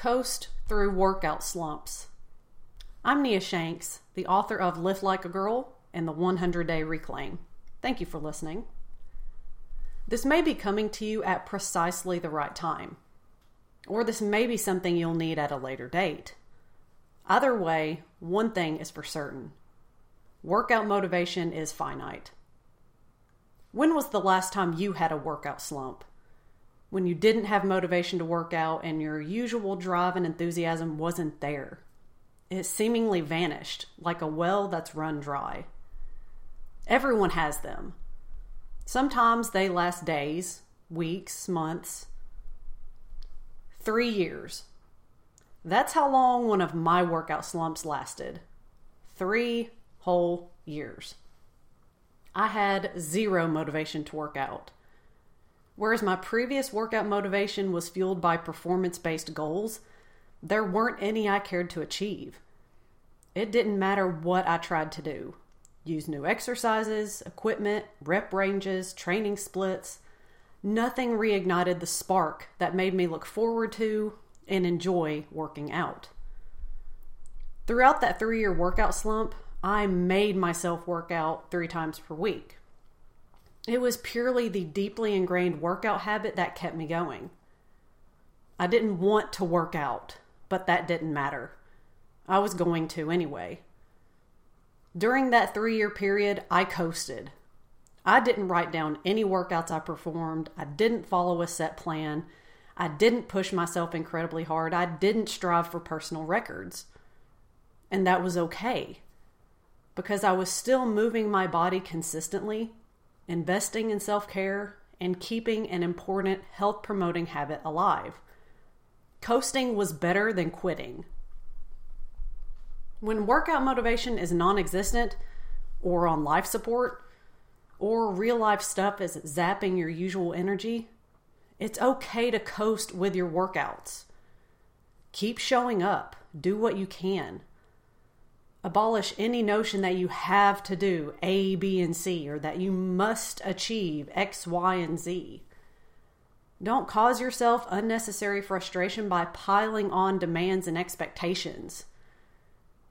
Coast Through Workout Slumps. I'm Nia Shanks, the author of Lift Like a Girl and the 100 Day Reclaim. Thank you for listening. This may be coming to you at precisely the right time, or this may be something you'll need at a later date. Either way, one thing is for certain workout motivation is finite. When was the last time you had a workout slump? When you didn't have motivation to work out and your usual drive and enthusiasm wasn't there? It seemingly vanished like a well that's run dry. Everyone has them. Sometimes they last days, weeks, months, three years. That's how long one of my workout slumps lasted. Three whole years. I had zero motivation to work out. Whereas my previous workout motivation was fueled by performance based goals, there weren't any I cared to achieve. It didn't matter what I tried to do use new exercises, equipment, rep ranges, training splits. Nothing reignited the spark that made me look forward to and enjoy working out. Throughout that three year workout slump, I made myself work out three times per week. It was purely the deeply ingrained workout habit that kept me going. I didn't want to work out, but that didn't matter. I was going to anyway. During that three year period, I coasted. I didn't write down any workouts I performed. I didn't follow a set plan. I didn't push myself incredibly hard. I didn't strive for personal records. And that was okay because I was still moving my body consistently, investing in self care, and keeping an important health promoting habit alive. Coasting was better than quitting. When workout motivation is non existent or on life support, or real life stuff is zapping your usual energy, it's okay to coast with your workouts. Keep showing up, do what you can. Abolish any notion that you have to do A, B, and C, or that you must achieve X, Y, and Z. Don't cause yourself unnecessary frustration by piling on demands and expectations.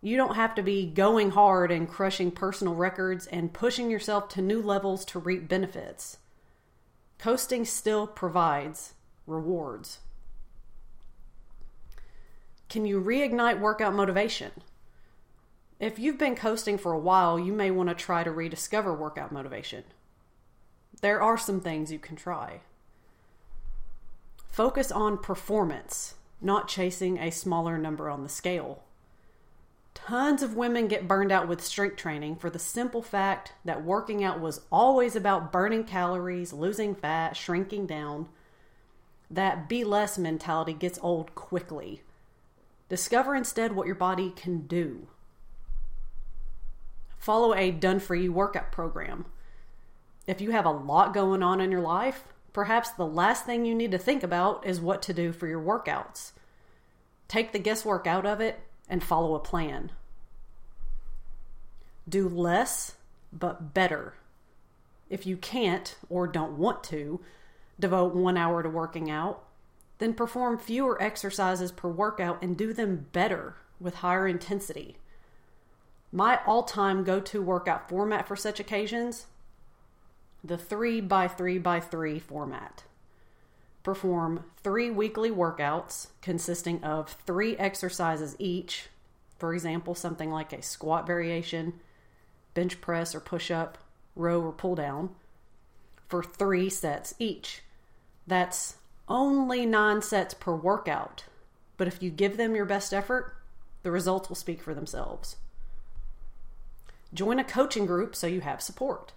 You don't have to be going hard and crushing personal records and pushing yourself to new levels to reap benefits. Coasting still provides rewards. Can you reignite workout motivation? If you've been coasting for a while, you may want to try to rediscover workout motivation. There are some things you can try. Focus on performance, not chasing a smaller number on the scale. Tons of women get burned out with strength training for the simple fact that working out was always about burning calories, losing fat, shrinking down. That be less mentality gets old quickly. Discover instead what your body can do. Follow a done for you workout program. If you have a lot going on in your life, perhaps the last thing you need to think about is what to do for your workouts. Take the guesswork out of it and follow a plan. Do less, but better. If you can't or don't want to devote one hour to working out, then perform fewer exercises per workout and do them better with higher intensity. My all time go to workout format for such occasions the 3 by 3 by 3 format perform three weekly workouts consisting of three exercises each. For example, something like a squat variation, bench press or push up, row or pull down, for three sets each. That's only nine sets per workout. But if you give them your best effort, the results will speak for themselves. Join a coaching group so you have support.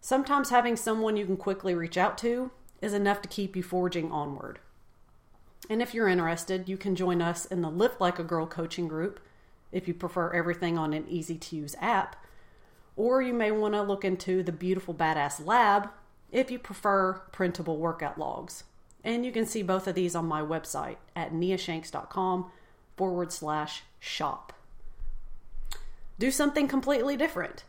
Sometimes having someone you can quickly reach out to is enough to keep you forging onward. And if you're interested, you can join us in the Lift Like a Girl coaching group if you prefer everything on an easy to use app. Or you may want to look into the Beautiful Badass Lab if you prefer printable workout logs. And you can see both of these on my website at niashanks.com forward slash shop. Do something completely different.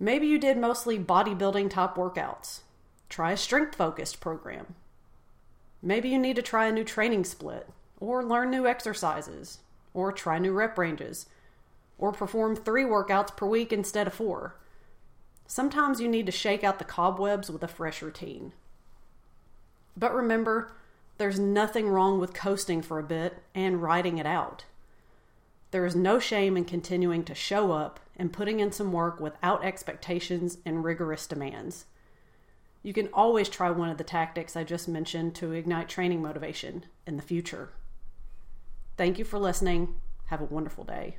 Maybe you did mostly bodybuilding top workouts Try a strength focused program. Maybe you need to try a new training split or learn new exercises, or try new rep ranges, or perform three workouts per week instead of four. Sometimes you need to shake out the cobwebs with a fresh routine. But remember, there's nothing wrong with coasting for a bit and riding it out. There is no shame in continuing to show up and putting in some work without expectations and rigorous demands. You can always try one of the tactics I just mentioned to ignite training motivation in the future. Thank you for listening. Have a wonderful day.